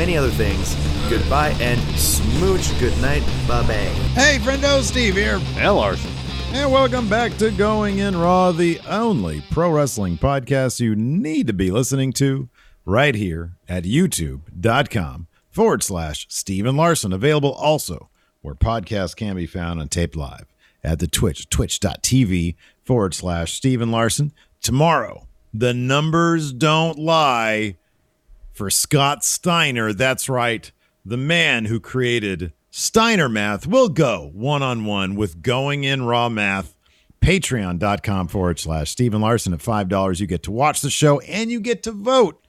many other things. Goodbye and smooch. Good night. Bye bye. Hey, friendo, Steve here. And Larson. And welcome back to Going In Raw, the only pro wrestling podcast you need to be listening to right here at youtube.com forward slash Stephen Larson. Available also where podcasts can be found and taped live at the Twitch, twitch.tv forward slash Stephen Larson. Tomorrow, the numbers don't lie for Scott Steiner. That's right. The man who created Steiner Math will go one on one with Going In Raw Math. Patreon.com forward slash Stephen Larson at $5. You get to watch the show and you get to vote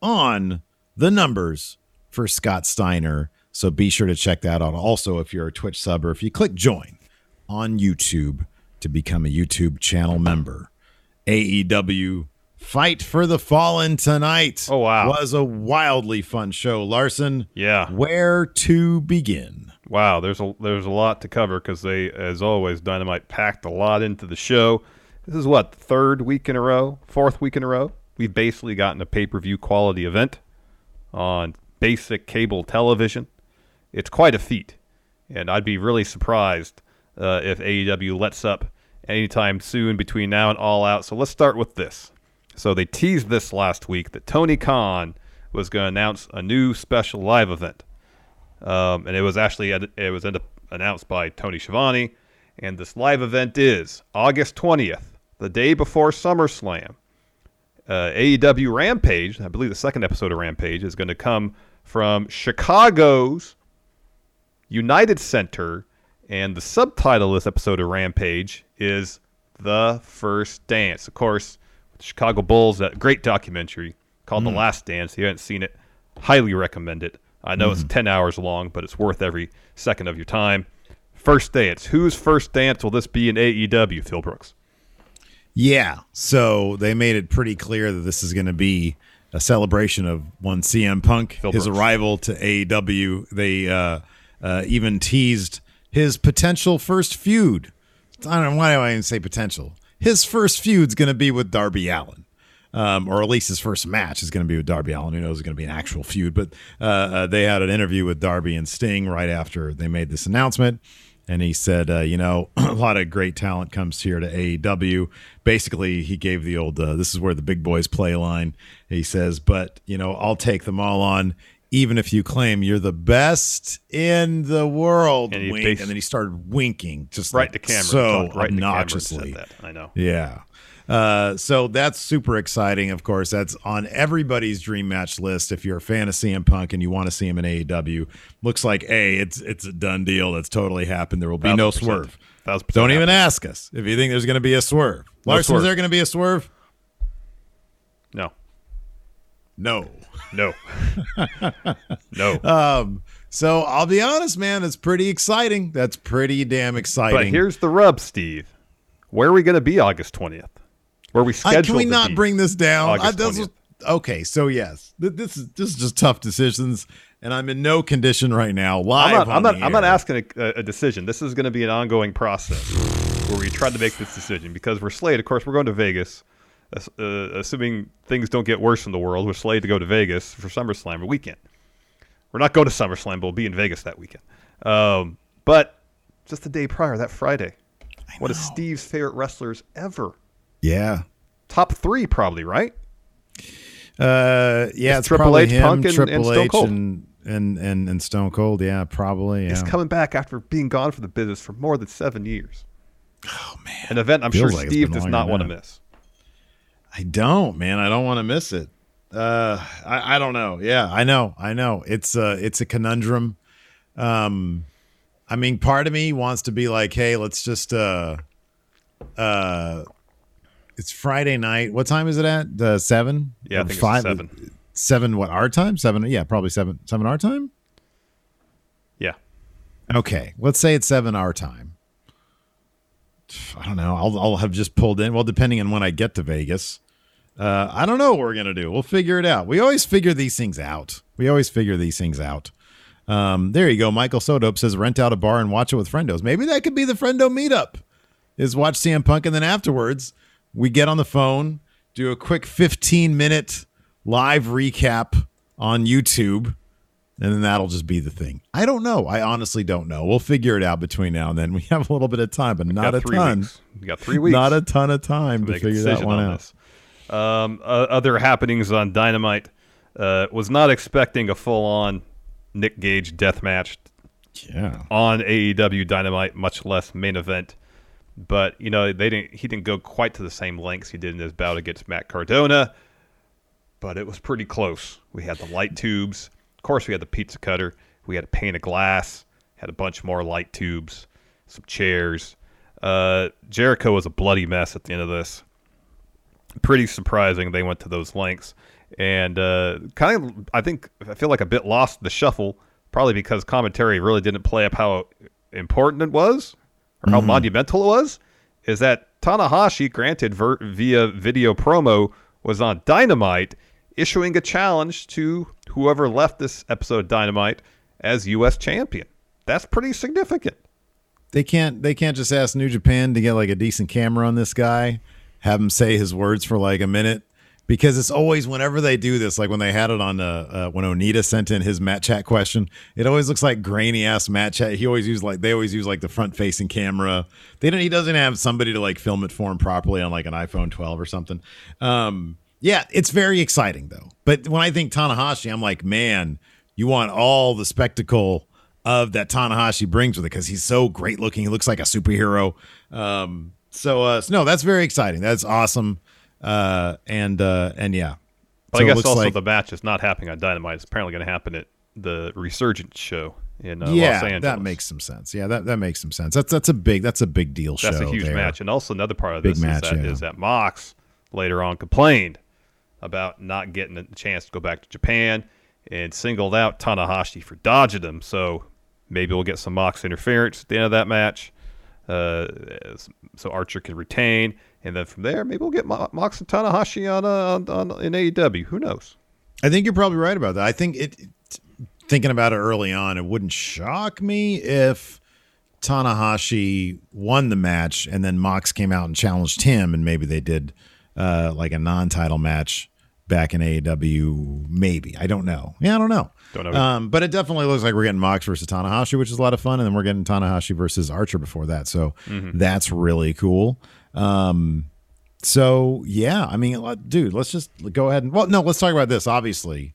on the numbers for Scott Steiner. So be sure to check that out. Also, if you're a Twitch sub or if you click join on YouTube to become a YouTube channel member, AEW Fight for the Fallen tonight. Oh, wow. Was a wildly fun show. Larson, Yeah. where to begin? Wow, there's a there's a lot to cover because they, as always, Dynamite packed a lot into the show. This is what third week in a row, fourth week in a row. We've basically gotten a pay per view quality event on basic cable television. It's quite a feat, and I'd be really surprised uh, if AEW lets up anytime soon between now and All Out. So let's start with this. So they teased this last week that Tony Khan was going to announce a new special live event um, and it was actually it was announced by Tony Schiavone. And this live event is August 20th, the day before SummerSlam. Uh, AEW Rampage, I believe the second episode of Rampage is going to come from Chicago's United Center, and the subtitle of this episode of Rampage is "The First Dance." Of course, Chicago Bulls, that great documentary called "The Last Dance." If you haven't seen it, highly recommend it. I know it's 10 hours long, but it's worth every second of your time. First dance. Whose first dance will this be in AEW, Phil Brooks? Yeah. So they made it pretty clear that this is going to be a celebration of one CM Punk, Phil his Brooks. arrival to AEW. They uh, uh, even teased his potential first feud. I don't know why do I even say potential. His first feud's going to be with Darby Allin. Um, or at least his first match is going to be with Darby Allin. Who knows? It's going to be an actual feud. But uh, uh, they had an interview with Darby and Sting right after they made this announcement. And he said, uh, you know, a lot of great talent comes here to AEW. Basically, he gave the old, uh, this is where the big boys play line. He says, but, you know, I'll take them all on, even if you claim you're the best in the world. And he wink. and then he started winking, just Right like to camera. so right to camera said obnoxiously. that. I know. Yeah. Uh, so that's super exciting. Of course, that's on everybody's dream match list. If you're a fan of CM Punk and you want to see him in AEW, looks like a it's it's a done deal. That's totally happened. There will be no swerve. Don't even ask us if you think there's going to be a swerve. No Larson, swerve. is there going to be a swerve? No. No. No. no. Um. So I'll be honest, man. It's pretty exciting. That's pretty damn exciting. But here's the rub, Steve. Where are we going to be August 20th? Where we I, scheduled can we not bring this down? I, August this 20th. was- okay, so yes, this is this is just tough decisions, and I'm in no condition right now. Live, I'm not, I'm not, I'm not asking a, a decision. This is going to be an ongoing process where we try to make this decision because we're slated. Of course, we're going to Vegas, uh, assuming things don't get worse in the world. We're slated to go to Vegas for SummerSlam a weekend. We're not going to SummerSlam, but we'll be in Vegas that weekend. Um, but just the day prior, that Friday, one of Steve's favorite wrestlers ever. Yeah. Top three, probably, right? Uh, yeah, It's Triple H, him, Punk, and- Triple and Stone H, Cold. and, and and and Stone Cold. Yeah, probably. Yeah. He's coming back after being gone from the business for more than seven years. Oh man, an event I'm Feels sure like Steve does not want to miss. I don't, man. I don't want to miss it. Uh, I, I don't know. Yeah, I know. I know. It's a it's a conundrum. Um, I mean, part of me wants to be like, hey, let's just uh, uh, it's Friday night. What time is it at? Uh, seven? Yeah, I Or five. seven. Seven. What our time? Seven. Yeah, probably seven. Seven our time. Yeah. Okay, let's say it's seven our time. I don't know. I'll I'll have just pulled in. Well, depending on when I get to Vegas, uh, I don't know what we're gonna do. We'll figure it out. We always figure these things out. We always figure these things out. Um, there you go. Michael Sodope says rent out a bar and watch it with friendos. Maybe that could be the friendo meetup. Is watch CM Punk and then afterwards we get on the phone, do a quick 15 minute live recap on YouTube, and then that'll just be the thing. I don't know. I honestly don't know. We'll figure it out between now and then. We have a little bit of time, but not a ton. weeks. We got three weeks. Not a ton of time to a figure that one on out. this. Um, uh, other happenings on Dynamite uh, was not expecting a full-on Nick Gage death match. Yeah. On AEW Dynamite, much less main event. But you know they didn't. He didn't go quite to the same lengths he did in his bout against Matt Cardona. But it was pretty close. We had the light tubes. Of course, we had the pizza cutter. We had a pane of glass. Had a bunch more light tubes. Some chairs. Uh, Jericho was a bloody mess at the end of this pretty surprising they went to those lengths and uh, kind of i think i feel like a bit lost the shuffle probably because commentary really didn't play up how important it was or how Mhm. monumental it was is that tanahashi granted ver- via video promo was on dynamite issuing a challenge to whoever left this episode of dynamite as us champion that's pretty significant They can't. They can't just ask New Japan to get like a decent camera on this guy, have him say his words for like a minute, because it's always whenever they do this, like when they had it on uh, uh when Onita sent in his Matt Chat question, it always looks like grainy ass Matt Chat. He always use like they always use like the front facing camera. They don't. He doesn't have somebody to like film it for him properly on like an iPhone 12 or something. Um, yeah, it's very exciting though. But when I think Tanahashi, I'm like, man, you want all the spectacle of that Tanahashi brings with it because he's so great looking. He looks like a superhero. Um, so, uh, so no, that's very exciting. That's awesome. Uh, and uh, and yeah, But So I guess also like- the match is not happening on Dynamite. It's apparently going to happen at the Resurgence show in uh, yeah, Los Angeles. that makes some sense. Yeah, that, that makes some sense. That's that's a big that's a big deal show. That's a huge there. match. And also another part of Big this match, is, that, yeah. is that Mox later on complained about not getting a chance to go back to Japan and singled out Tanahashi for dodging him. So maybe we'll get some Mox interference at the end of that match. Uh, so Archer can retain, and then from there, maybe we'll get Mo- Mox and Tanahashi on, uh, on, on in AEW. Who knows? I think you're probably right about that. I think it- thinking about it early on, it wouldn't shock me if Tanahashi won the match and then Mox came out and challenged him, and maybe they did uh, like a non-title match back in AEW. Maybe I don't know. Yeah, I don't know. Don't know. Um, but it definitely looks like we're getting Mox versus Tanahashi, which is a lot of fun, and then we're getting Tanahashi versus Archer before that. So Mm-hmm. that's really cool. Um, so yeah, I mean, dude, let's just go ahead and well, no, let's talk about this. Obviously,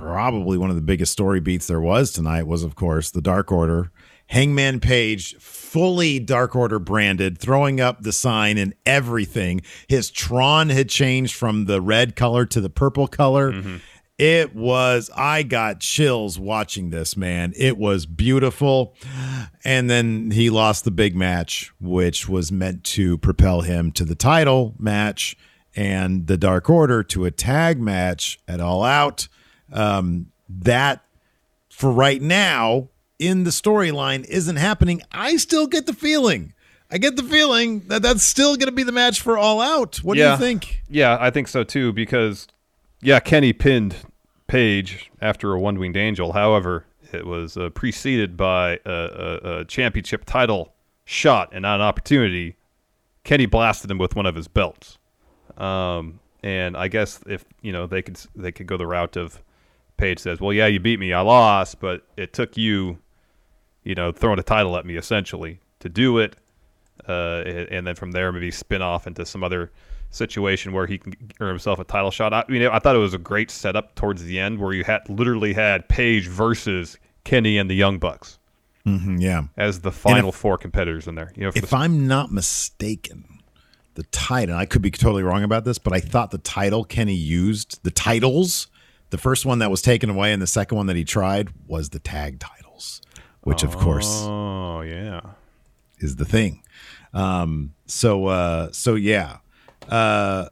Probably one of the biggest story beats there was tonight was, of course, the Dark Order. Hangman Page, fully Dark Order branded, throwing up the sign and everything. His Tron had changed from the red color to the purple color. Mm-hmm. It was, I got chills watching this, man. It was beautiful. And then he lost the big match, which was meant to propel him to the title match and the Dark Order to a tag match at All Out. Um, that, for right now, in the storyline isn't happening. I still get the feeling. I get the feeling that that's still going to be the match for All Out. What yeah. do you think? Yeah, I think so too. Because yeah, Kenny pinned Page after a one winged angel. However, it was uh, preceded by a, a, a championship title shot and not an opportunity. Kenny blasted him with one of his belts. Um, and I guess if you know they could they could go the route of Page says, "Well, yeah, you beat me, I lost, but it took you, you know, throwing a title at me essentially to do it." Uh, and, then from there, maybe spin off into some other situation where he can earn himself a title shot. I mean, I thought it was a great setup towards the end where you had literally had Page versus Kenny and the Young Bucks Mm-hmm, yeah. as the final four competitors in there. You know, If the, I'm not mistaken, the title, I could be totally wrong about this, but I thought the title Kenny used, the titles, the first one that was taken away and the second one that he tried was the tag titles, which of course oh yeah, is the thing. Um, so uh, so yeah, uh,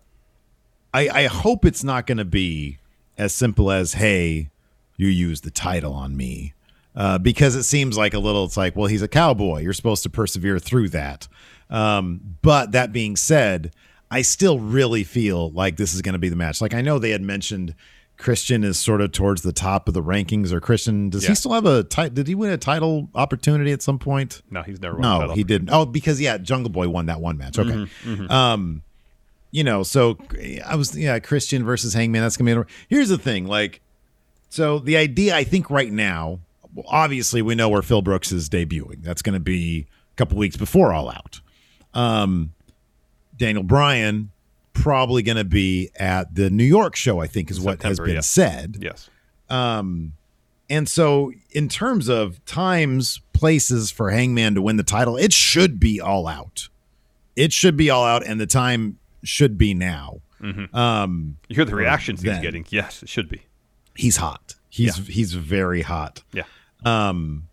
I I hope it's not going to be as simple as hey, you use the title on me. Uh, because it seems like a little, it's like, well, he's a cowboy. You're supposed to persevere through that. Um, but that being said, I still really feel like this is going to be the match. Like I know they had mentioned Christian is sort of towards the top of the rankings, or Christian does Yeah. he still have a title? Did he win a title opportunity at some point? no, he's never won a No, he didn't. Oh, because yeah, Jungle Boy won that one match. Okay. Mm-hmm, Um, you know, so I was yeah, Christian versus Hangman. That's gonna be. Here's the thing, like, so the idea I think right now, obviously we know where Phil Brooks is debuting. That's gonna be a couple weeks before All Out. Um, Daniel Bryan probably gonna be at the New York show. I think is what has been yeah. said. Yes. Um, and so in terms of times, places for Hangman to win the title, it should be all out. It should be all out, and the time should be now. Um, You hear the reactions he's getting. Yes, it should be. he's hot. He's Yeah. he's very hot. Yeah. Um,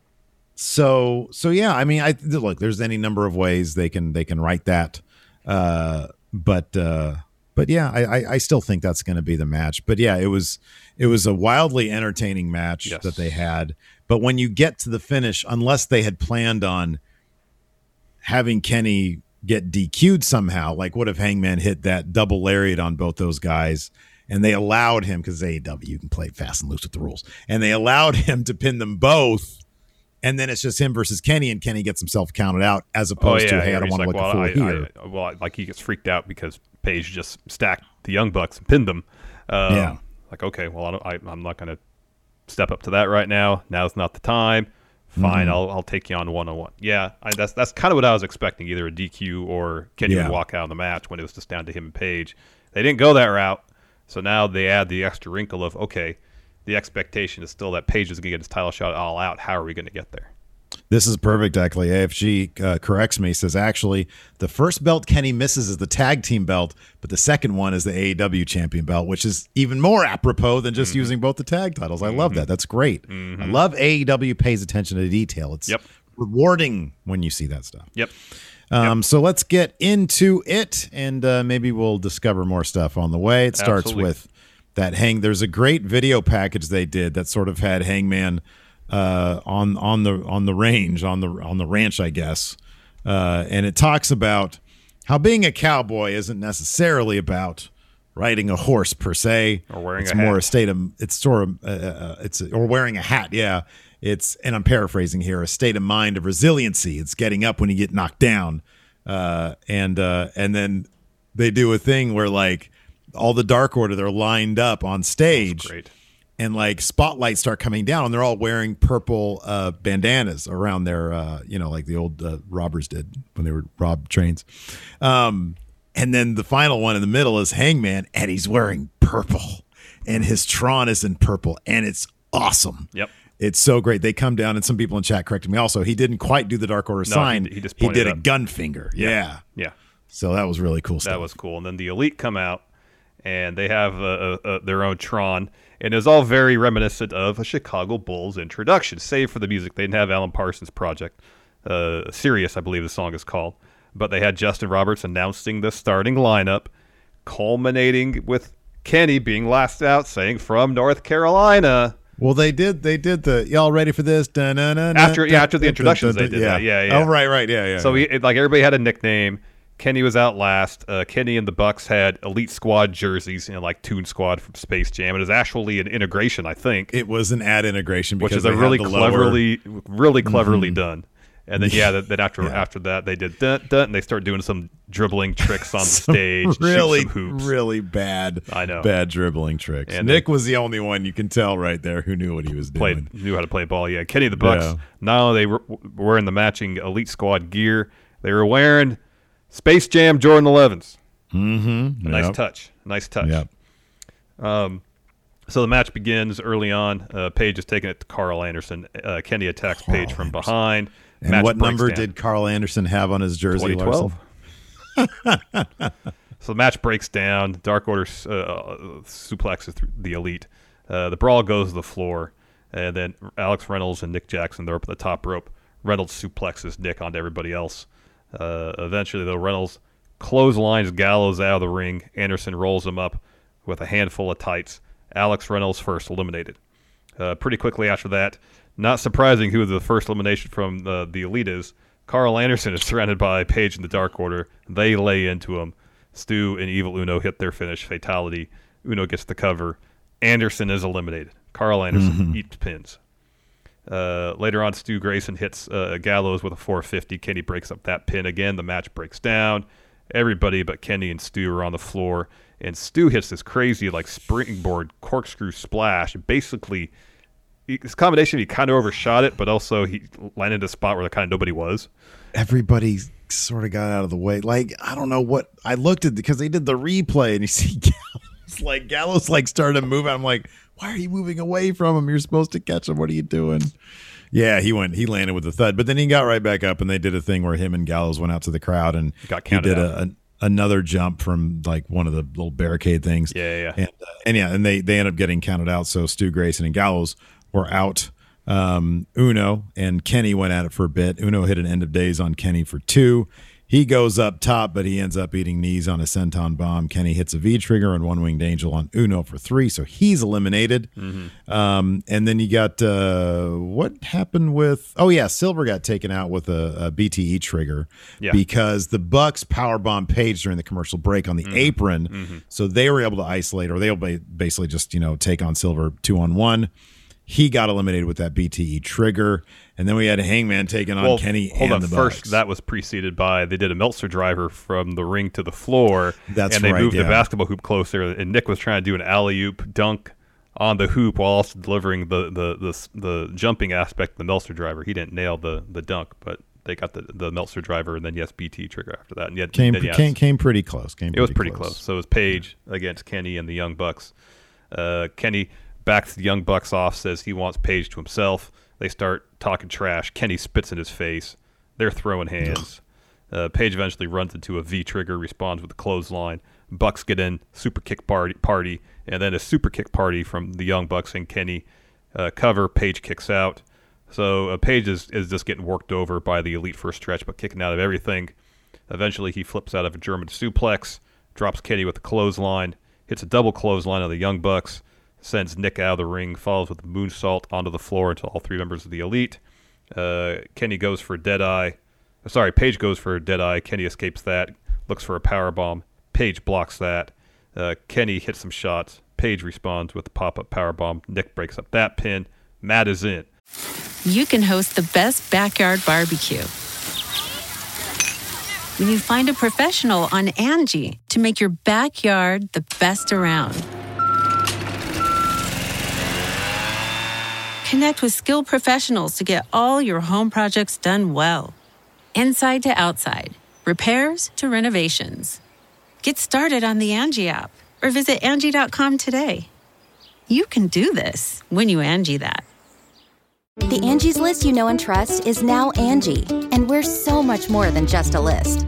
so so yeah, I mean, I look. There's any number of ways they can they can write that. Uh, but uh, but yeah, I I, I still think that's going to be the match. But yeah, it was it was a wildly entertaining match Yes. that they had. But when you get to the finish, unless they had planned on having Kenny get DQ'd somehow, like what if Hangman hit that double lariat on both those guys? And they allowed him because AEW you can play fast and loose with the rules, and they allowed him to pin them both. And then it's just him versus Kenny, and Kenny gets himself counted out as opposed to, hey, I don't want to like, look well, a fool I- here. I- well, like he gets freaked out because Page just stacked the Young Bucks and pinned them. Um, Yeah. Like, okay, well, I don't, I, I'm not going to step up to that right now. Now's not the time. Mm-hmm. Fine, I'll, I'll take you on one on one. Yeah, I, that's that's kind of what I was expecting. Either a DQ or Kenny Yeah. would walk out of the match when it was just down to him and Page. They didn't go that route, so now they add the extra wrinkle of okay, the expectation is still that Page is going to get his title shot all out. How are we going to get there? This is perfect, actually. AFG uh, corrects me, says actually, the first belt Kenny misses is the tag team belt, but the second one is the AEW champion belt, which is even more apropos than just using both the tag titles. I love that. That's great. I love AEW pays attention to detail. It's Yep. rewarding when you see that stuff. Yep. Um, So let's get into it, and uh, maybe we'll discover more stuff on the way. It starts Absolutely. with that hang. There's a great video package they did that sort of had Hangman uh, on on the on the range on the on the ranch, I guess, uh, and it talks about how being a cowboy isn't necessarily about riding a horse per se, Or wearing it's a more hat. a state of it's sort of uh, uh, it's or wearing a hat. Yeah, it's and I'm paraphrasing here a state of mind of resiliency. It's getting up when you get knocked down, uh, and uh, and then they do a thing where like all the Dark Order they're lined up on stage, Great. and like spotlights start coming down, and they're all wearing purple uh, bandanas around their, uh, you know, like the old uh, robbers did when they were robbed trains. Um, and then the final one in the middle is Hangman, and he's wearing purple, and his Tron is in purple, and it's awesome. Yep. It's so great. They come down, and some people in chat corrected me. Also, he didn't quite do the Dark Order No, sign. he- he just he did a gun finger. Yeah. Yeah. So that was really cool stuff. That was cool. And then the Elite come out, and they have uh, uh, their own Tron, and it's all very reminiscent of a Chicago Bulls introduction, save for the music. They didn't have Alan Parsons' project, uh, Sirius, I believe the song is called, but they had Justin Roberts announcing the starting lineup, culminating with Kenny being last out, saying from North Carolina. Well, they did. They did the y'all ready for this? Dun-dun-dun-dun, After yeah, after the introductions, they did that. Yeah, yeah. Oh, right, right. Yeah, yeah. So yeah. we, it, like everybody had a nickname. Kenny was out last. Uh, Kenny and the Bucks had Elite Squad jerseys, you know, like Toon Squad from Space Jam. It was actually an integration, I think, it was an ad integration, which is a really the lower- cleverly, really cleverly Mhm. done. And then yeah, that, that after Yeah. after that they did dun, dun, and they start doing some dribbling tricks on the stage, really, really bad. I know. bad dribbling tricks. And Nick was the only one you can tell right there who knew what he was doing. knew how to play ball. Yeah, Kenny the Bucks. Yeah. Only they were were wearing the matching Elite Squad gear, they were wearing Space Jam Jordan 11s. Mm-hmm. Nice touch. Nice touch. Yep. Um, so the match begins early on. Uh, Page is taking it to Karl Anderson. Uh, Kenny attacks Page from behind. And Match what number down. did Karl Anderson have on his jersey? 2012. So the match breaks down. Dark Order uh, uh, suplexes the Elite. Uh, the brawl goes to the floor, and then Alex Reynolds and Nick Jackson they're up at the top rope. Reynolds suplexes Nick onto everybody else. Uh, eventually, though, Reynolds clotheslines Gallows out of the ring. Anderson rolls him up with a handful of tights. Alex Reynolds first eliminated. Uh, pretty quickly after that, not surprising who the first elimination from the, the Elite is. Karl Anderson is surrounded by Page and the Dark Order. They lay into him. Stu and Evil Uno hit their finish, fatality. Uno gets the cover. Anderson is eliminated. Karl Anderson Mhm. eats pins. Uh, later on, Stu Grayson hits uh, Gallows with a 450. Kenny breaks up that pin again. The match breaks down. Everybody but Kenny and Stu are on the floor, and Stu hits this crazy like springboard corkscrew splash. Basically, he- this combination he kind of overshot it, but also he landed a spot where kind of nobody was. Everybody sort of got out of the way. Like I don't know what I looked at because they did the replay, and you see like Gallows like started to move. I'm like, why are you moving away from him? You're supposed to catch him. What are you doing? Yeah, he went. He landed with a thud, but then he got right back up, and they did a thing where him and Gallows went out to the crowd, and Got he did out. a, another jump from like one of the little barricade things. Yeah, yeah, yeah. And, uh, and yeah, and they they end up getting counted out. So Stu Grayson and Gallows were out. Um, Uno and Kenny went at it for a bit. Uno hit an end of days on Kenny for two. He goes up top, but he ends up eating knees on a senton bomb. Kenny hits a V trigger and one winged angel on Uno for three, so he's eliminated. Mm-hmm. Um, and then you got uh, what happened with? Oh yeah, Silver got taken out with a, a BTE trigger Yeah. because the Bucks power bomb Page during the commercial break on the Mm-hmm. apron, so they were able to isolate, or they basically just you know take on Silver two on one. He got eliminated with that BTE trigger, and then we had a Hangman taking on well, Kenny hold and on. First, Bucks. that was preceded by they did a Meltzer driver from the ring to the floor. That's and they right, moved yeah. the basketball hoop closer. And Nick was trying to do an alley oop dunk on the hoop while also delivering the the the, the jumping aspect of the Meltzer driver. He didn't nail the the dunk, but they got the the Meltzer driver and then yes BT trigger after that. And yet came yes, came came pretty close. Came it was pretty close. So it was Page against Kenny and the Young Bucks. Uh, Kenny backs the Young Bucks off, says he wants Page to himself. They start talking trash. Kenny spits in his face. They're throwing hands. Uh, Page eventually runs into a V trigger, responds with a clothesline. Bucks get in, super kick party, party and then a super kick party from the Young Bucks and Kenny uh, cover. Page kicks out. So uh, Page is, is just getting worked over by the Elite first stretch, but kicking out of everything. Eventually, he flips out of a German suplex, drops Kenny with a clothesline, hits a double clothesline on the Young Bucks, sends Nick out of the ring, follows with a moonsault onto the floor until all three members of the Elite. Uh, Kenny goes for Deadeye. Uh, sorry, Page goes for Deadeye. Kenny escapes that, looks for a power bomb. Page blocks that. Uh, Kenny hits some shots. Page responds with a pop up power bomb. Nick breaks up that pin. Matt is in. You can host the best backyard barbecue when you find a professional on Angie to make your backyard the best around. Connect with skilled professionals to get all your home projects done well. Inside to outside, repairs to renovations. Get started on the Angie app or visit Angie.com today. You can do this when you Angie that. The Angie's list you know and trust is now Angie, and we're so much more than just a list.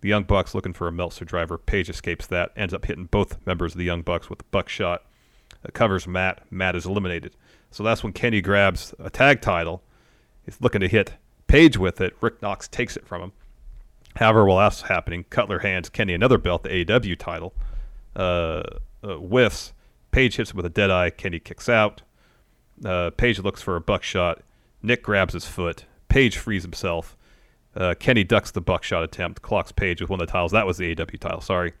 The Young Bucks looking for a Meltzer driver. Page escapes that. Ends up hitting both members of the Young Bucks with a Buckshot. Uh, covers Matt. Matt is eliminated. So that's when Kenny grabs a tag title. He's looking to hit Page with it. Rick Knox takes it from him. However, while that's happening, Cutler hands Kenny another belt, the AEW title. Uh, uh, whiffs. Page hits him with a dead eye. Kenny kicks out. Uh, Page looks for a buckshot. Nick grabs his foot. Page frees himself. Uh, Kenny ducks the buckshot attempt, clocks Page with one of the tiles. That was the AW tile, sorry.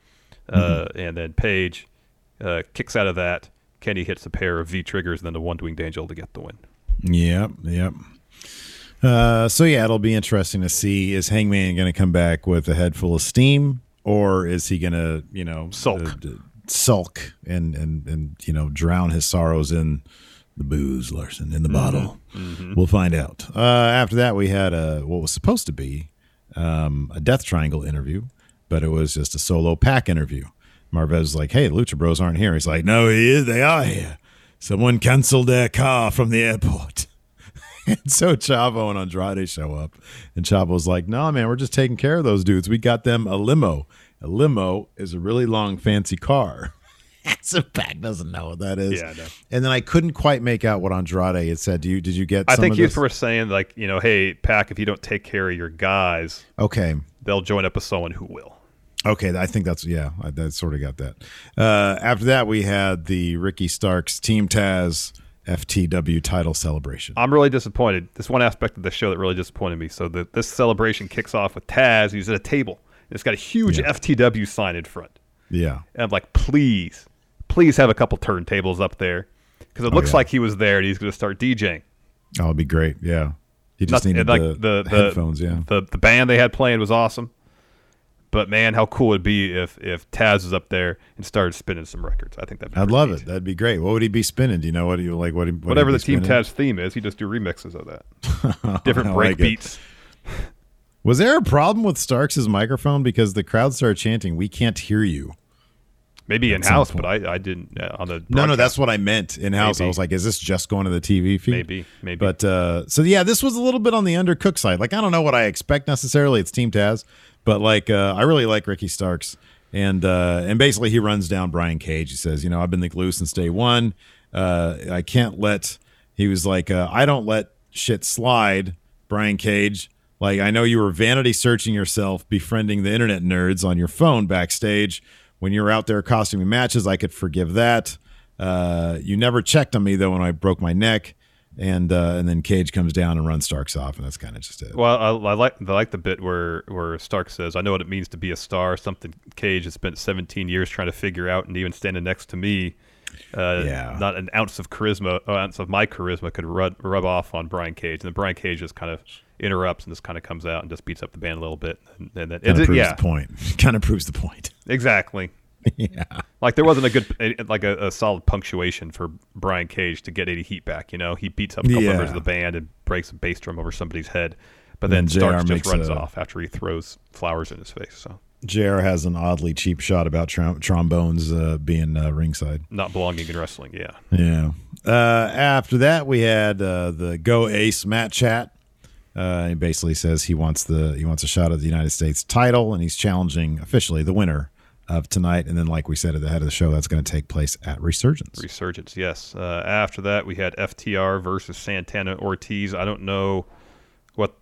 Uh, mm-hmm. And then Page uh, kicks out of that. Kenny hits a pair of V triggers and then the one winged angel to get the win. Yep, yep. Uh, so yeah, it'll be interesting to see is Hangman going to come back with a head full of steam, or is he going to, you know, sulk, uh, sulk, and and and you know, drown his sorrows in the booze, Larson, in the mm-hmm. bottle. Mm-hmm. We'll find out. Uh, after that, we had a what was supposed to be um, a Death Triangle interview, but it was just a solo Pac interview. Marvez like, "Hey, the Lucha Bros aren't here." He's like, "No, he is. They are here. Someone canceled their car from the airport." and so Chavo and Andrade show up, and Chavo's like, "No, nah, man, we're just taking care of those dudes. We got them a limo. A limo is a really long, fancy car." So Pac doesn't know what that is. Yeah. And then I couldn't quite make out what Andrade had said. Do you? Did you get? I think you were saying like, you know, hey, Pac, if you don't take care of your guys, okay, they'll join up with someone who will. Okay, I think that's yeah. I, I sort of got that. Uh, after that, we had the Ricky Starks Team Taz FTW title celebration. I'm really disappointed. This one aspect of the show that really disappointed me. So the, this celebration kicks off with Taz. He's at a table. It's got a huge yeah. FTW sign in front. Yeah. And I'm like, please, please have a couple turntables up there because it oh, looks yeah. like he was there and he's going to start DJing. Oh, it'd be great. Yeah. He just needed like the, the, the, headphones. Yeah. The, the band they had playing was awesome. But man, how cool it'd be if if Taz was up there and started spinning some records. I think that'd I'd love neat. it. That'd be great. What would he be spinning? Do you know what he like? What, he, what whatever the Team Taz theme is, he just do remixes of that. Different break like beats. Was there a problem with Starks' microphone because the crowd started chanting, "We can't hear you"? Maybe in house, but I, I didn't uh, on the. No, no, that's what I meant in house. I was like, is this just going to the TV feed? Maybe, maybe. But uh, so yeah, this was a little bit on the undercooked side. Like I don't know what I expect necessarily. It's Team Taz, but like uh, I really like Ricky Starks, and uh, and basically he runs down Brian Cage. He says, you know, I've been the glue since day one. Uh, I can't let. He was like, uh, I don't let shit slide, Brian Cage. Like I know you were vanity searching yourself, befriending the internet nerds on your phone backstage when you were out there costing me matches, I could forgive that. Uh, you never checked on me though when I broke my neck, and uh, and then Cage comes down and runs Starks off, and that's kind of just it. Well, I, I, like I like the bit where where Stark says, "I know what it means to be a star." Something Cage has spent 17 years trying to figure out, and even standing next to me. Uh, Yeah. Not an ounce of charisma, uh, ounce of my charisma could rub, rub off on Brian Cage, and then Brian Cage just kind of interrupts and just kind of comes out and just beats up the band a little bit, and, and then Kind of proves yeah, the point. Kind of proves the point. exactly. yeah. Like there wasn't a good, like a, a solid punctuation for Brian Cage to get any heat back. You know, he beats up a couple Yeah. members of the band and breaks a bass drum over somebody's head, but then And Starks just runs a- off after he throws flowers in his face. So JR has an oddly cheap shot about trom- trombones uh, being uh, ringside. not belonging in wrestling. Yeah. Yeah. Uh, after that, we had uh, the Go Ace Matt chat. Uh, he basically says he wants the he wants a shot at the United States title, and he's challenging officially the winner of tonight. And then, like we said at the head of the show, that's going to take place at Resurgence. Resurgence, yes. Uh, after that, we had FTR versus Santana Ortiz. I don't know what.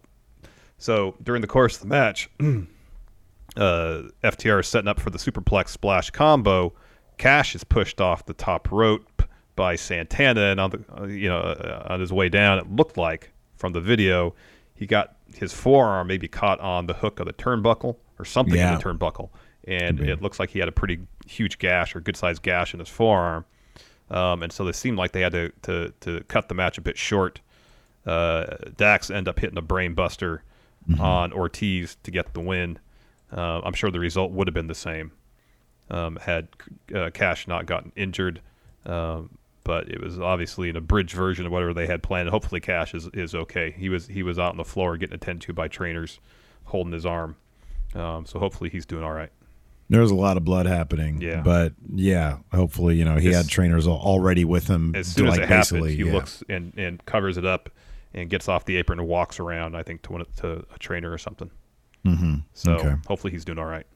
So during the course of the match, uh, FTR is setting up for the superplex splash combo. Cash is pushed off the top rope by Santana, and on the you know uh, on his way down, it looked like from the video he got his forearm maybe caught on the hook of the turnbuckle or something Yeah. in the turnbuckle, and it looks like he had a pretty huge gash or good sized gash in his forearm. Um, and so they seemed like they had to, to, to cut the match a bit short. Uh, Dax ended up hitting a brain buster on Ortiz to get the win. Uh, I'm sure the result would have been the same um, had uh, Cash not gotten injured. Um, but it was obviously an abridged version of whatever they had planned. Hopefully, Cash is, is okay. He was he was out on the floor getting attended to by trainers, holding his arm. Um, so hopefully he's doing all right. There was a lot of blood happening. Yeah. But yeah, hopefully, you know, he As- had trainers already with him. As soon as it happens, basically, he yeah. looks and, and covers it up and gets off the apron and walks around. I think to one, to a trainer or something. Mhm. So Okay. hopefully he's doing all right.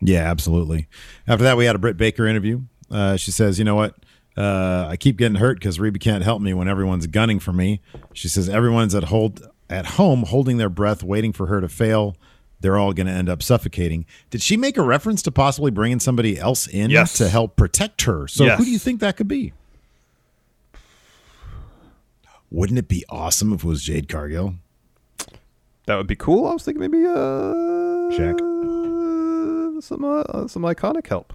Yeah, absolutely. After that, we had a Britt Baker interview. Uh, she says, "You know what? Uh, I keep getting hurt because Reba can't help me when everyone's gunning for me." She says, "Everyone's at hold at home, holding their breath, waiting for her to fail. They're all going to end up suffocating." Did she make a reference to possibly bringing somebody else in Yes. to help protect her? So, Yes. who do you think that could be? Wouldn't it be awesome if it was Jade Cargill? That would be cool. I was thinking maybe uh, Jack. some uh, some iconic help.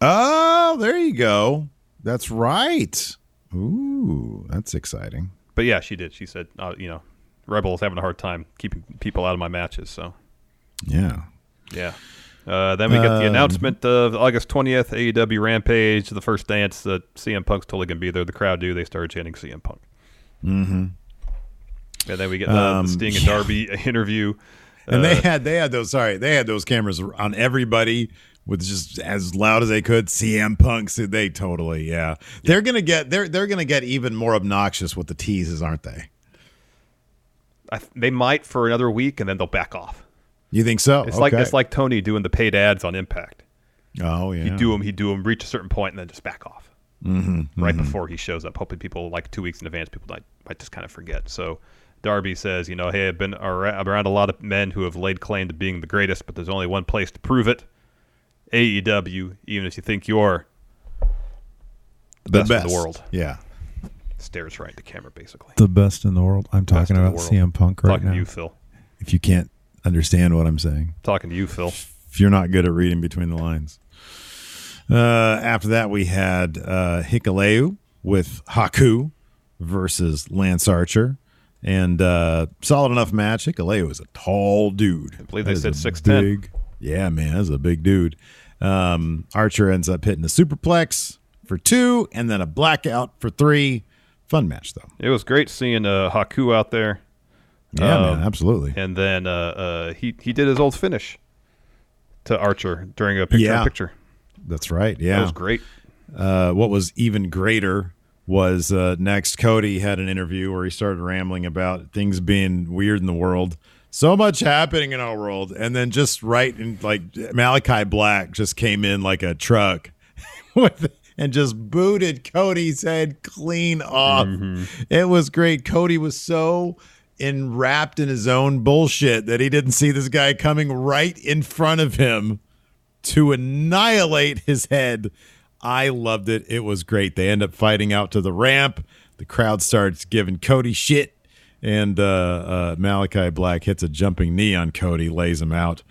Oh, there you go. That's right. Ooh, that's exciting. But yeah, she did. She said, uh, you know, Rebel's having a hard time keeping people out of my matches. So Yeah. yeah. Uh, then we get the Um, announcement of August 20th, AEW Rampage, the first dance that CM Punk's totally going to be there. The crowd do. They started chanting CM Punk. Mm-hmm. And then we get the, Um, the Sting and yeah. Darby interview. And they Uh, had they had those sorry they had those cameras on everybody with just as loud as they could. CM Punk, so they totally yeah. They're gonna get they're they're gonna get even more obnoxious with the teases, aren't they? I, they might for another week, and then they'll back off. You think so? It's like it's like Tony doing the paid ads on Impact. oh yeah. He'd do them, he'd do them, reach a certain point, and then just back off Mhm, right mhm. before he shows up. Hoping people like two weeks in advance, people might, might just kind of forget. So Darby says, you know, hey, I've been around, around a lot of men who have laid claim to being the greatest, but there's only one place to prove it. AEW, even if you think you're the, best, in the world. Yeah. Stares right at the camera, basically. The best in the world. I'm talking in the about. CM Punk right Talking now. to you, Phil. If you can't understand what I'm saying. Talking to you, Phil. if you're not good at reading between the lines. Uh, after that, we had uh, Hikuleo with Haku versus Lance Archer. And uh, solid enough match. Hikuleo is a tall dude. I believe they said 6'10". Yeah, man, that's a big dude. Um, Archer ends up hitting a superplex for two and then a blackout for three. Fun match, though. It was great seeing uh, Haku out there. Yeah, Um, man, absolutely. And then uh, uh, he he did his old finish to Archer during a picture Yeah. picture. That's right. Yeah, That was great. Uh, what was even greater was uh, next. Cody had an interview where he started rambling about things being weird in the world. So much happening in our world, and then just right in like Malakai Black just came in like a truck with and just booted Cody's head clean off. Mm-hmm. It was great. Cody was so enwrapped in his own bullshit that he didn't see this guy coming right in front of him to annihilate his head. I loved it. It was great. They end up fighting out to the ramp. The crowd starts giving Cody shit, and uh, uh, Malakai Black hits a jumping knee on Cody, lays him out,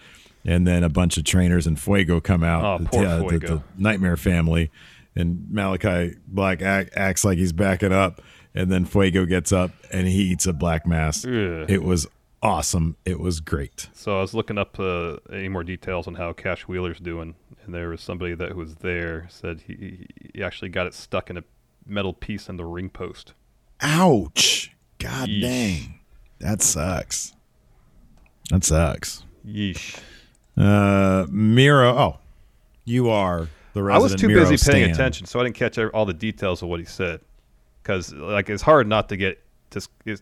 and then a bunch of trainers and Fuego come out. Oh, poor the, the- Fuego. the Nightmare family. and Malakai Black act, acts like he's backing up, and then Fuego gets up and he eats a black mass. Ugh. It was awesome. It was great. So I was looking up uh, any more details on how Cash Wheeler's doing, and there was somebody that was there said he, he actually got it stuck in a metal piece in the ring post. Ouch! God Yeesh. dang, that sucks. That sucks. Yeesh. Uh, Miro. Oh, you are the resident. I was too Miro busy paying stan. attention, so I didn't catch all the details of what he said. Because like it's hard not to get just it's,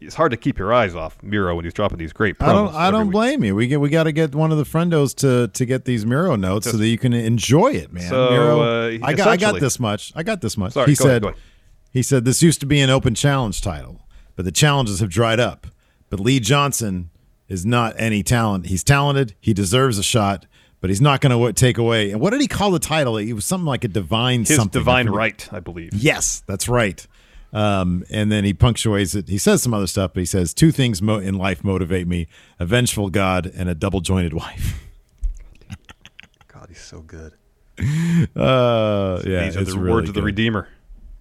it's hard to keep your eyes off Miro when he's dropping these great promos. I don't. I don't week. blame you. We get. We got to get one of the friendos to to get these Miro notes so Just- that you can enjoy it, man. So, Miro, uh, I got. I got this much. I got this much. Sorry, he go said. ahead. He said this used to be an open challenge title, but the challenges have dried up. But Lee Johnson is not any talent. He's talented. He deserves a shot, but he's not going to take away. And what did he call the title? It was something like a divine His something. I divine forget. right, I believe. Yes, that's right. Um, and then he punctuates it. He says some other stuff, but he says two things mo- in life motivate me: a vengeful God and a double-jointed wife. God, he's so good. Uh, yeah, These are it's the really words of the. Redeemer.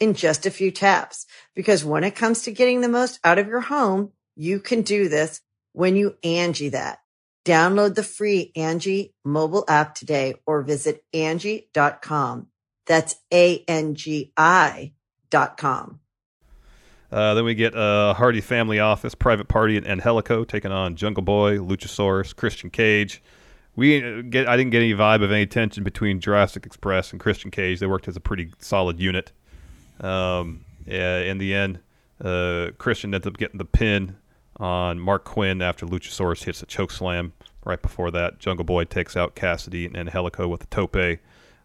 in just a few taps. Because when it comes to getting the most out of your home, you can do this when you Angie that. Download the free Angie mobile app today or visit Angie.com. That's A-N-G-I dot com. Uh, then we get uh, Hardy Family Office, Private Party, and Angelico taking on Jungle Boy, Luchasaurus, Christian Cage. We get I didn't get any vibe of any tension between Jurassic Express and Christian Cage. They worked as a pretty solid unit. Um, yeah, in the end, uh, Christian ends up getting the pin on Marq Quen after Luchasaurus hits a choke slam. Right before that, Jungle Boy takes out Kassidy and Angelico with a tope.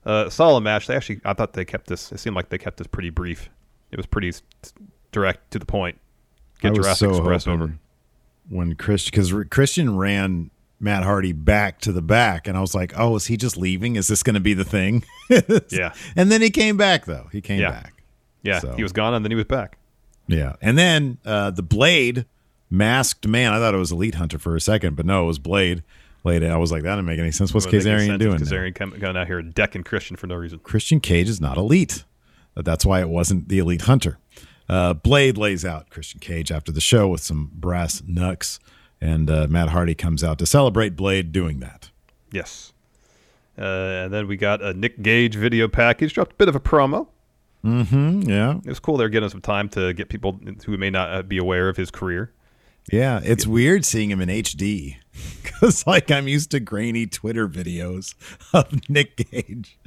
Uh, solid match. They actually, I thought they kept this. It seemed like they kept this pretty brief. It was pretty direct to the point. Get I was Jurassic so Express over. when Christian because Christian ran Matt Hardy back to the back, and I was like, "Oh, is he just leaving? Is this going to be the thing?" Yeah. And then he came back, though. He came Yeah. back. Yeah, So- he was gone and then he was back. Yeah, and then uh, the Blade masked man. I thought it was Elite Hunter for a second, but no, it was Blade. Blade. I was like, that didn't make any sense. What's any Kazarian doing? Kazarian going out here decking Christian for no reason. Christian Cage is not elite. That's why it wasn't the Elite Hunter. Uh, Blade lays out Christian Cage after the show with some brass knucks, and uh, Matt Hardy comes out to celebrate Blade doing that. Yes. Uh, and then we got a Nick Gage video package. Dropped a bit of a promo. Mm-hmm. Yeah. It was cool. They're getting some time to get people who may not uh, be aware of his career. Yeah, it's weird seeing him in HD because, like, I'm used to grainy Twitter videos of Nick Gage.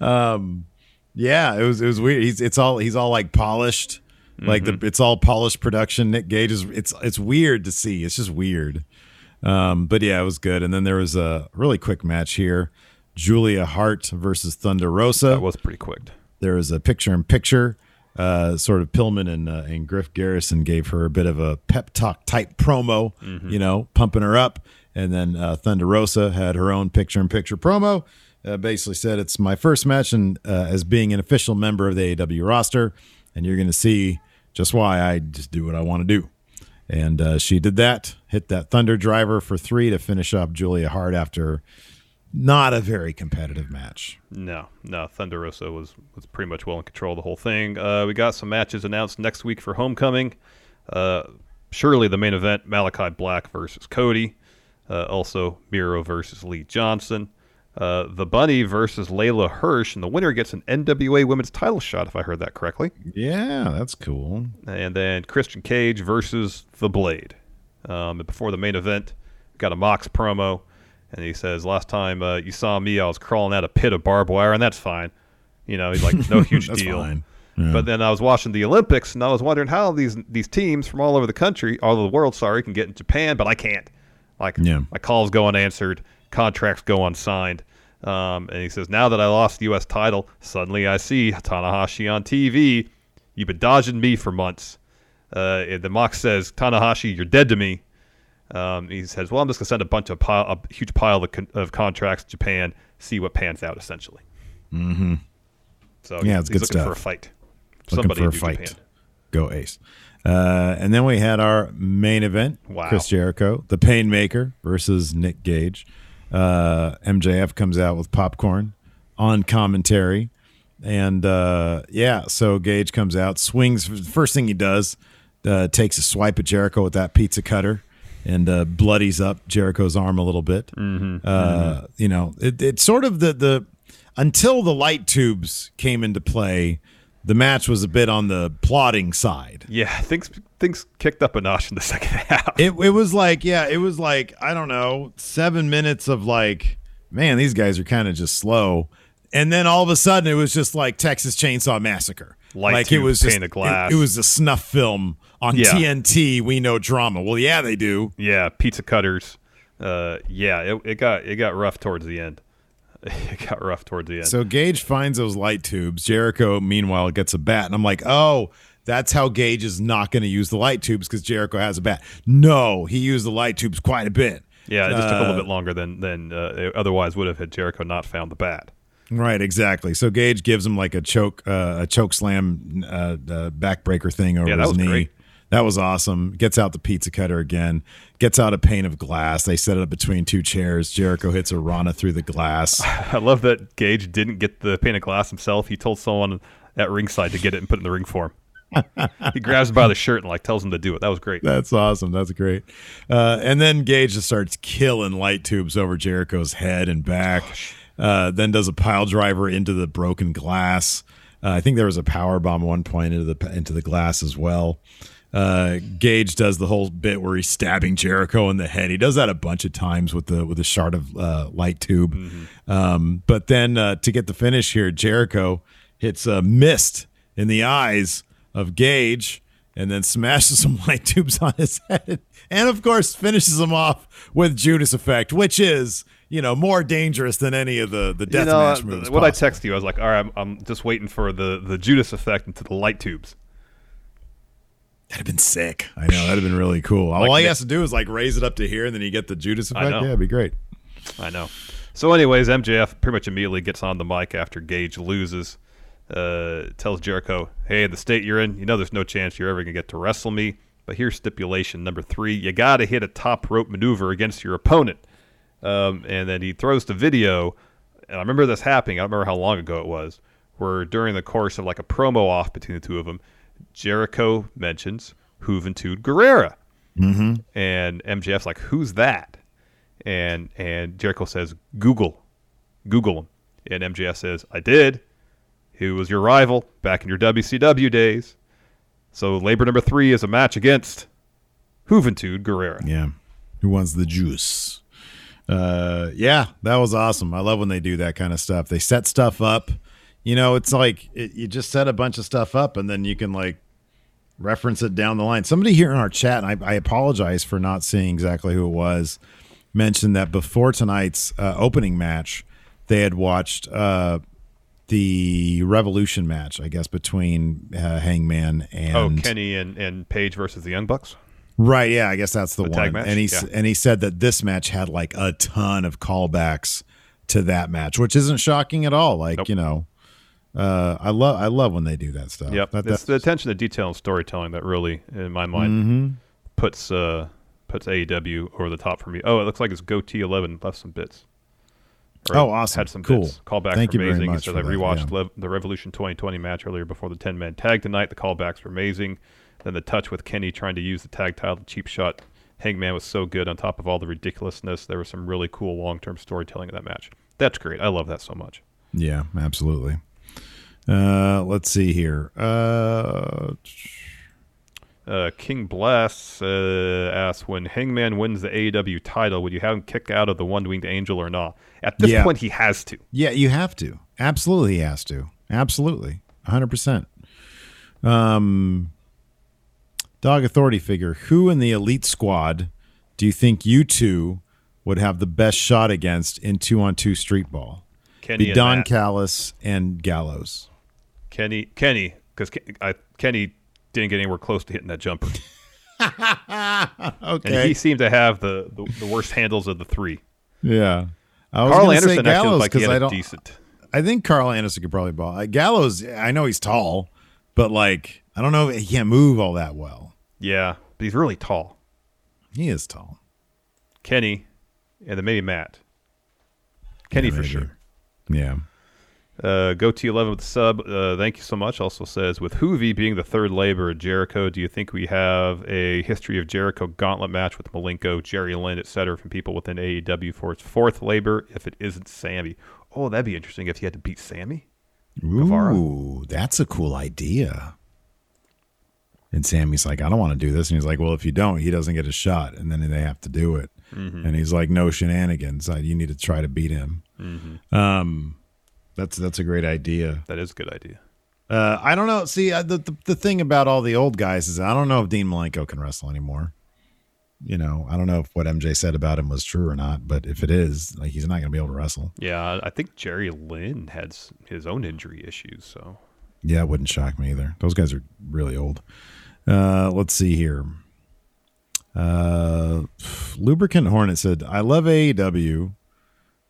Um, yeah, it was it was weird. He's it's all he's all like polished, like the it's all polished production. Nick Gage is it's it's weird to see. It's just weird. Um, but yeah, it was good. And then there was a really quick match here: Julia Hart versus Thunder Rosa. That was pretty quick. There was a picture in picture. Uh, sort of Pillman and uh, and Griff Garrison gave her a bit of a pep talk type promo, you know, pumping her up. And then uh, Thunder Rosa had her own picture in picture promo. Uh, basically said it's my first match and uh, as being an official member of the AEW roster, and you're going to see just why I just do what I want to do. And uh, she did that, hit that Thunder driver for three to finish up Julia Hart after not a very competitive match. No, no. Thunder Rosa was was pretty much well in control of the whole thing. Uh, we got some matches announced next week for Homecoming. Uh, surely the main event: Malakai Black versus Cody. Uh, also Miro versus Lee Johnson. uh, the Bunny versus Leyla Hirsch, and the winner gets an NWA Women's Title shot, if I heard that correctly. Yeah, that's cool. And then Christian Cage versus the Blade. Um, and before the main event, got a Mox promo, and he says, "Last time uh, you saw me, I was crawling out a pit of barbed wire, and that's fine." You know, he's like, "No huge deal." Yeah. But then I was watching the Olympics, and I was wondering how these these teams from all over the country, all over the world, sorry, can get in Japan, but I can't. Like, Yeah. my calls go unanswered, contracts go unsigned. Um, and he says, now that I lost the U.S. title, suddenly I see Tanahashi on TV. You've been dodging me for months. Uh, and the Mox says, Tanahashi, you're dead to me. Um, he says, well, I'm just going to send a bunch of pile, a huge pile of, con- of contracts to Japan, see what pans out, essentially. Mm-hmm. So yeah, it's he's good looking stuff. for a fight. Looking Somebody for a fight. Japan. Go Ace. Uh, and then we had our main event: Wow. Chris Jericho, the Painmaker versus Nick Gage. Uh, MJF comes out with popcorn on commentary, and uh, yeah, so Gage comes out, swings. First thing he does, uh, takes a swipe at Jericho with that pizza cutter. And uh, bloodies up Jericho's arm a little bit. Mhm. Uh, You know, it, it's sort of the the until the light tubes came into play, the match was a bit on the plotting side. Yeah, things things kicked up a notch in the second half. It it was like yeah, it was like I don't know, seven minutes of like, man, these guys are kind of just slow, and then all of a sudden it was just like Texas Chainsaw Massacre. Light like it was just of glass. It, it was a snuff film on Yeah. TNT. We know drama. Well, yeah, they do. Yeah, pizza cutters. Uh, yeah, it, it got it got rough towards the end. It got rough towards the end. So Gage finds those light tubes. Jericho, meanwhile, gets a bat, and I'm like, oh, that's how Gage is not going to use the light tubes because Jericho has a bat. No, he used the light tubes quite a bit. yeah, it just took a little Uh, bit longer than than uh, it otherwise would have had Jericho not found the bat. Right, exactly. So Gage gives him like a choke, uh, a choke slam, uh, uh, backbreaker thing over Yeah, his knee. great. That was awesome. Gets out the pizza cutter again. Gets out a pane of glass. They set it up between two chairs. Jericho hits a Rana through the glass. I love that Gage didn't get the pane of glass himself. He told someone at ringside to get it and put it in the ring for him. he grabs him by the shirt and like tells him to do it. That was great. That's awesome. That's great. Uh, and then Gage just starts killing light tubes over Jericho's head and back. Uh, then does a pile driver into the broken glass. Uh, I think there was a power bomb at one point into the into the glass as well. Uh, Gage does the whole bit where he's stabbing Jericho in the head. He does that a bunch of times with the with the shard of uh, light tube. Um, but then uh, to get the finish here, Jericho hits a mist in the eyes of Gage and then smashes some light tubes on his head. And of course, finishes him off with Judas effect, which is, you know, more dangerous than any of the, the You death know, match moves. what I possible. texted you, I was like, all right, I'm, I'm just waiting for the, the Judas effect into the light tubes. That'd have been sick. I know. That'd have been really cool. Like All he has to do is like raise it up to here and then you get the Judas effect. Yeah, it'd be great. I know. So, anyways, MJF pretty much immediately gets on the mic after Gage loses. Uh, tells Jericho, "Hey, the state you're in, you know there's no chance you're ever gonna get to wrestle me. But here's stipulation number three: you got to hit a top rope maneuver against your opponent." Um, and then he throws the video, and I remember this happening. I don't remember how long ago it was, where during the course of like a promo off between the two of them, Jericho mentions Juventud Guerrera. Mm-hmm. And MJF's like, "Who's that?" And and Jericho says, "Google, Google him." And MJF says, "I did. He was your rival back in your WCW days." So labor number three is a match against Juventud Guerrera. Yeah. Who wants the juice? Uh, yeah, that was awesome. I love when they do that kind of stuff. They set stuff up. You know, it's like it, you just set a bunch of stuff up and then you can like reference it down the line. Somebody here in our chat, and I, I apologize for not seeing exactly who it was, mentioned that before tonight's uh, opening match, they had watched uh, the Revolution match, I guess, between uh, Hangman and oh, Kenny and, and Page versus the Young Bucks. Right, yeah, I guess that's the, The one. And he Yeah. and he said that this match had like a ton of callbacks to that match, which isn't shocking at all. Like, you know, uh, I love I love when they do that stuff. Yep, That- it's the attention to detail and storytelling that really, in my mind, Mhm. puts uh, puts AEW over the top for me. Oh, it looks like his goatee eleven left some bits. Or Oh, awesome. Had some Cool. bits. Callbacks Thank were you very amazing. much He says for I rewatched yeah. Lev- the Revolution 2020 match earlier before the 10 man tag tonight. The callbacks were amazing. Then the touch with Kenny trying to use the tag title, the cheap shot. Hangman was so good on top of all the ridiculousness. There was some really cool long term storytelling in that match. That's great. I love that so much. Yeah, absolutely. Uh, let's see here. Uh, Uh, King Bless uh, asks, when Hangman wins the AEW title, would you have him kick out of the One Winged Angel or not? At this Yeah. point, he has to. yeah, you have to. Absolutely, he has to. Absolutely, hundred percent. Um, Dog Authority figure. Who in the Elite Squad do you think you two would have the best shot against in two-on-two street ball? Kenny Be Don Matt. Callis and Gallows. Kenny, Kenny, because Kenny didn't get anywhere close to hitting that jumper. Okay. And he seemed to have the, the, the worst handles of the three. Yeah. I was Karl Anderson actually Gallows like he had don't- decent. I think Karl Anderson could probably ball. Gallows, I know he's tall, but like I don't know, if he can't move all that well. Yeah, but he's really tall. He is tall. Kenny, and then maybe Matt. Kenny Yeah, for sure. Yeah. Uh, go to 11 with the sub. Uh, thank you so much. Also says, with Juvi being the third labor at Jericho, do you think we have a history of Jericho gauntlet match with Malenko, Jerry Lynn, etc. from people within AEW for its fourth labor if it isn't Sammy? Oh, that'd be interesting if he had to beat Sammy. Guevara. Ooh, that's a cool idea. And Sammy's like, I don't want to do this. And he's like, Well, if you don't, he doesn't get a shot. And then they have to do it. Mhm. And he's like, No shenanigans. You need to try to beat him. Mhm. Um, that's that's a great idea. That is a good idea. Uh, I don't know. See, uh, the, the the thing about all the old guys is I don't know if Dean Malenko can wrestle anymore. You know, I don't know if what MJ said about him was true or not, but if it is, like, he's not going to be able to wrestle. Yeah, I think Jerry Lynn had his own injury issues. So Yeah, it wouldn't shock me either. Those guys are really old. Uh, let's see here. Uh, Lubricant Hornet said, I love AEW,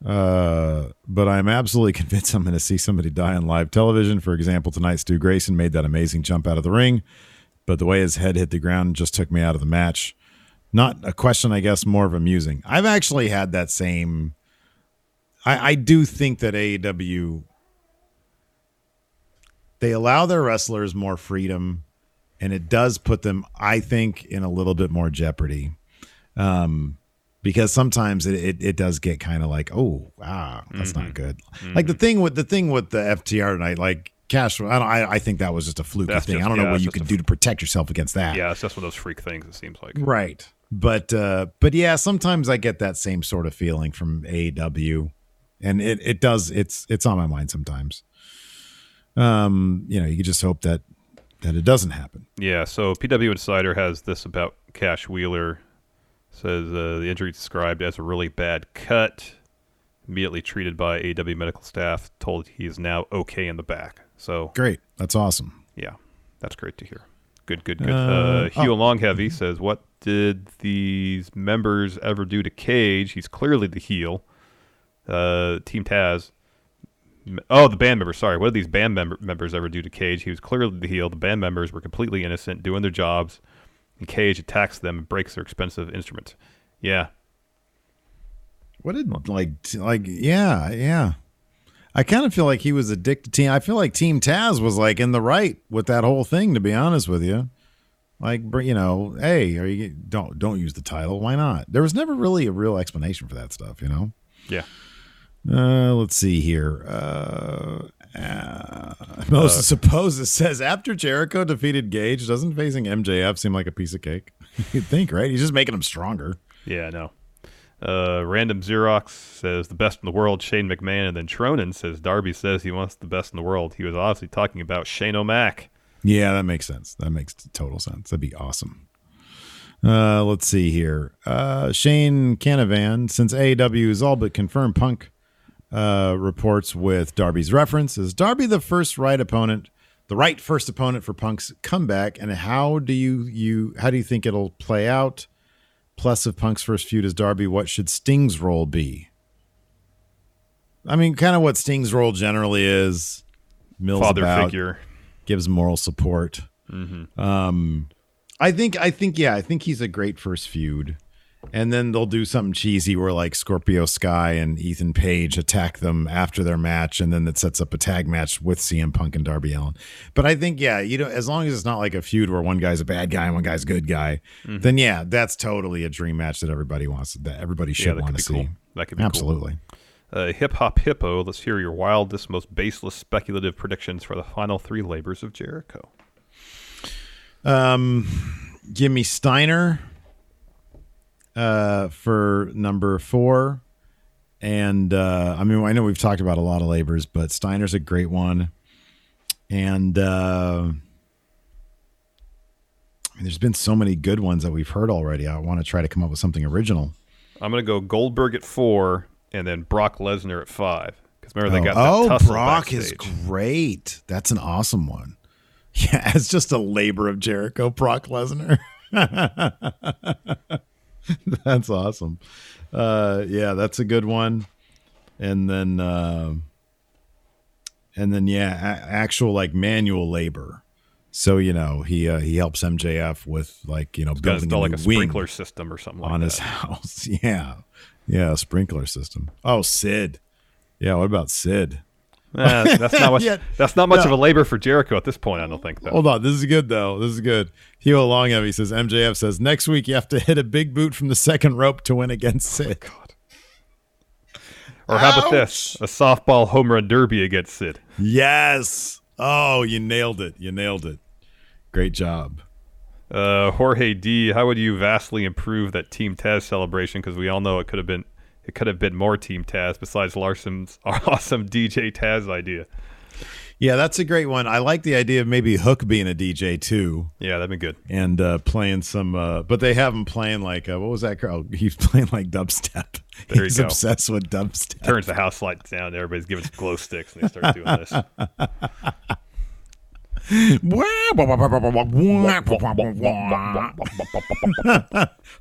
uh, but I'm absolutely convinced I'm going to see somebody die on live television. For example, tonight, Stu Grayson made that amazing jump out of the ring, but the way his head hit the ground just took me out of the match. Not a question, I guess, more of amusing. I've actually had that same. I, I do think that AEW they allow their wrestlers more freedom and it does put them i think in a little bit more jeopardy um because sometimes it, it, it does get kind of like oh wow that's not good. Like the thing with the thing with the ftr tonight like cash i don't i, I think that was just a fluke thing. just- i don't know what you could do to protect yourself against that. Yeah, it's just one of those freak things. It seems like. right. But uh but yeah sometimes i get that same sort of feeling from aew and it it does it's it's on my mind sometimes. Um you know you just hope that that it doesn't happen Yeah, so PW Insider has this about Cash Wheeler. Says uh, the injury described as a really bad cut. Immediately treated by AW medical staff. Told he is now okay in the back. So great that's awesome yeah, that's great to hear. Good, good, good. Uh, Uh, Hugh oh. Long Heavy says, "What did these members ever do to Cage? He's clearly the heel." Uh, Team Taz. Oh, the band members. Sorry, what did these band member- members ever do to Cage? He was clearly the heel. The band members were completely innocent, doing their jobs, and Cage attacks them and breaks their expensive instruments. Yeah, What did like like yeah yeah. I kind of feel like he was a dick to team. I feel like Team Taz was like in the right with that whole thing. To be honest with you, like you know, hey, are you don't don't use the title? Why not? There was never really a real explanation for that stuff. You know. yeah. Uh, let's see here. Uh, uh, Moses supposes says after Jericho defeated Gage, doesn't facing MJF seem like a piece of cake? You'd think, right? He's just making him stronger. Yeah, I know. Uh, Random Xerox says the best in the world, Shane McMahon, and then Tronin says Darby says he wants the best in the world. He was obviously talking about Shane O'Mac. Yeah, that makes sense. That makes total sense. That'd be awesome. Uh, let's see here. Uh, Shane Canavan, since AEW is all but confirmed Punk uh, reports with Darby's reference, is Darby the first right opponent, the right first opponent for Punk's comeback, and how do you you how do you think it'll play out? Plus, if Punk's first feud is Darby, what should Sting's role be? I mean, kind of what Sting's role generally is. Mills Father about, figure. gives moral support. Mhm. Um, I think, I think, yeah, I think he's a great first feud. And then they'll do something cheesy where like Scorpio Sky and Ethan Page attack them after their match, and then that sets up a tag match with CM Punk and Darby Allin. But I think, yeah, you know, as long as it's not like a feud where one guy's a bad guy and one guy's a good guy, Mhm. then yeah, that's totally a dream match that everybody wants, that everybody should that want to see. cool. That could be cool. absolutely. Uh, Hip Hop Hippo, let's hear your wildest, most baseless speculative predictions for the final three labors of Jericho. Um, give me Steiner uh, for number four. And uh, I mean, I know we've talked about a lot of labors, but Steiner's a great one. And uh, I mean, there's been so many good ones that we've heard already. I want to try to come up with something original. I'm going to go Goldberg at four and then Brock Lesnar at five. Because remember, they oh, got that oh Brock backstage. is great. That's an awesome one. Yeah, it's just a labor of Jericho, Brock Lesnar. that's awesome. Uh, yeah, that's a good one. And then, uh, and then, yeah, a- actual like manual labor. So you know, he uh, he helps MJF with like you know to building a like a sprinkler system or something like on that. his house. Yeah, yeah, a sprinkler system. Oh, Sid. Yeah, what about Sid? Eh, that's not much. Yeah. That's not much No. of a labor for Jericho at this point. I don't think. Though. Hold on, this is good though. This is good. Hugo Longheavy says MJF says next week you have to hit a big boot from the second rope to win against Sid. Oh, God. Or how about this? A softball home run derby against Sid. Yes. Oh, you nailed it. You nailed it. Great job. Uh, Jorge D, how would you vastly improve that Team Taz celebration? Because we all know it could have been it could have been more Team Taz besides Larson's awesome DJ Taz idea. Yeah, that's a great one. I like the idea of maybe Hook being a DJ too. Yeah, that'd be good. And uh, playing some, uh, but they have him playing like uh, what was that? girl? He's playing like dubstep. There He's obsessed with dubstep. Turns the house lights down. Everybody's giving some glow sticks, and they start doing this.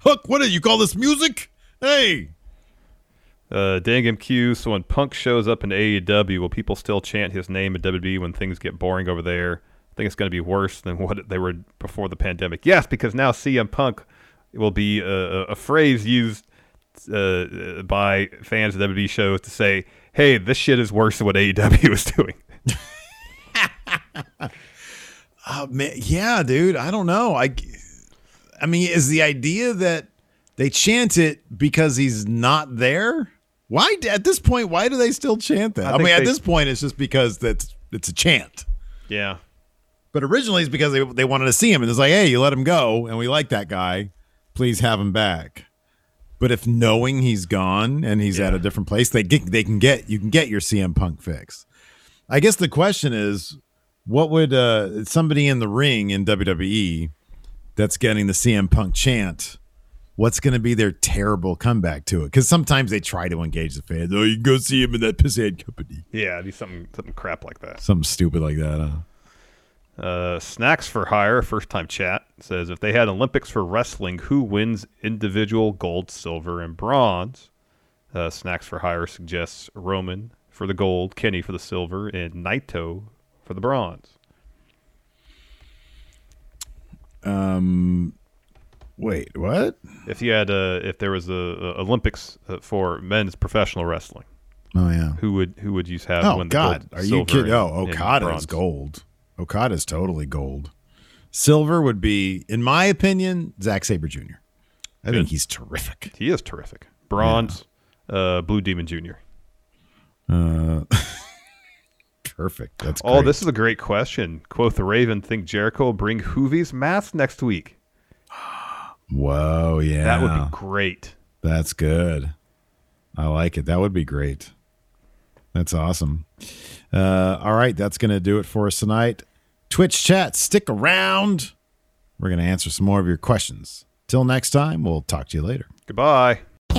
Hook, what do you call this music? Hey. Uh, Dangum Q. So when Punk shows up in AEW, will people still chant his name at WWE when things get boring over there? I think it's going to be worse than what they were before the pandemic. Yes, because now CM Punk will be a, a, a phrase used uh, by fans of WWE shows to say, "Hey, this shit is worse than what AEW is doing." Oh man, yeah, dude. I don't know. I, I mean, is the idea that they chant it because he's not there? Why at this point? Why do they still chant that? I I, mean, at this point, it's just because that's it's a chant. yeah, But originally, it's because they they wanted to see him, and it's like, hey, you let him go, and we like that guy. Please have him back. But if knowing he's gone and he's at a different place, they get, they can get you can get your CM Punk fix. I guess the question is, what would uh, somebody in the ring in WWE that's getting the CM Punk chant? What's going to be their terrible comeback to it? Because sometimes they try to engage the fans. Oh, you can go see him in that pisshead company. yeah, it'd be something something crap like that. Something stupid like that. Huh? Uh, Snacks for Hire, first time chat, says if they had Olympics for wrestling, who wins individual gold, silver, and bronze? Uh, Snacks for Hire suggests Roman for the gold, Kenny for the silver, and Naito for the bronze. Um, wait, what? If you had, uh, if there was a, a Olympics uh, for men's professional wrestling, Oh yeah. who would who would you have Oh God, gold, are you kidding? Oh, Okada is gold. Okada is totally gold. Silver would be, in my opinion, Zack Sabre Jr. I think he's terrific. He is terrific. Bronze, uh, Blue Demon Jr. Uh, perfect. That's Oh, great. this is a great question. Quoth the Raven, think Jericho will bring Juvi's mask next week. Whoa, yeah, That would be great. That's good. I like it. That would be great. That's awesome. Uh, all right, that's going to do it for us tonight. Twitch chat, stick around. We're going to answer some more of your questions. Till next time, we'll talk to you later. Goodbye.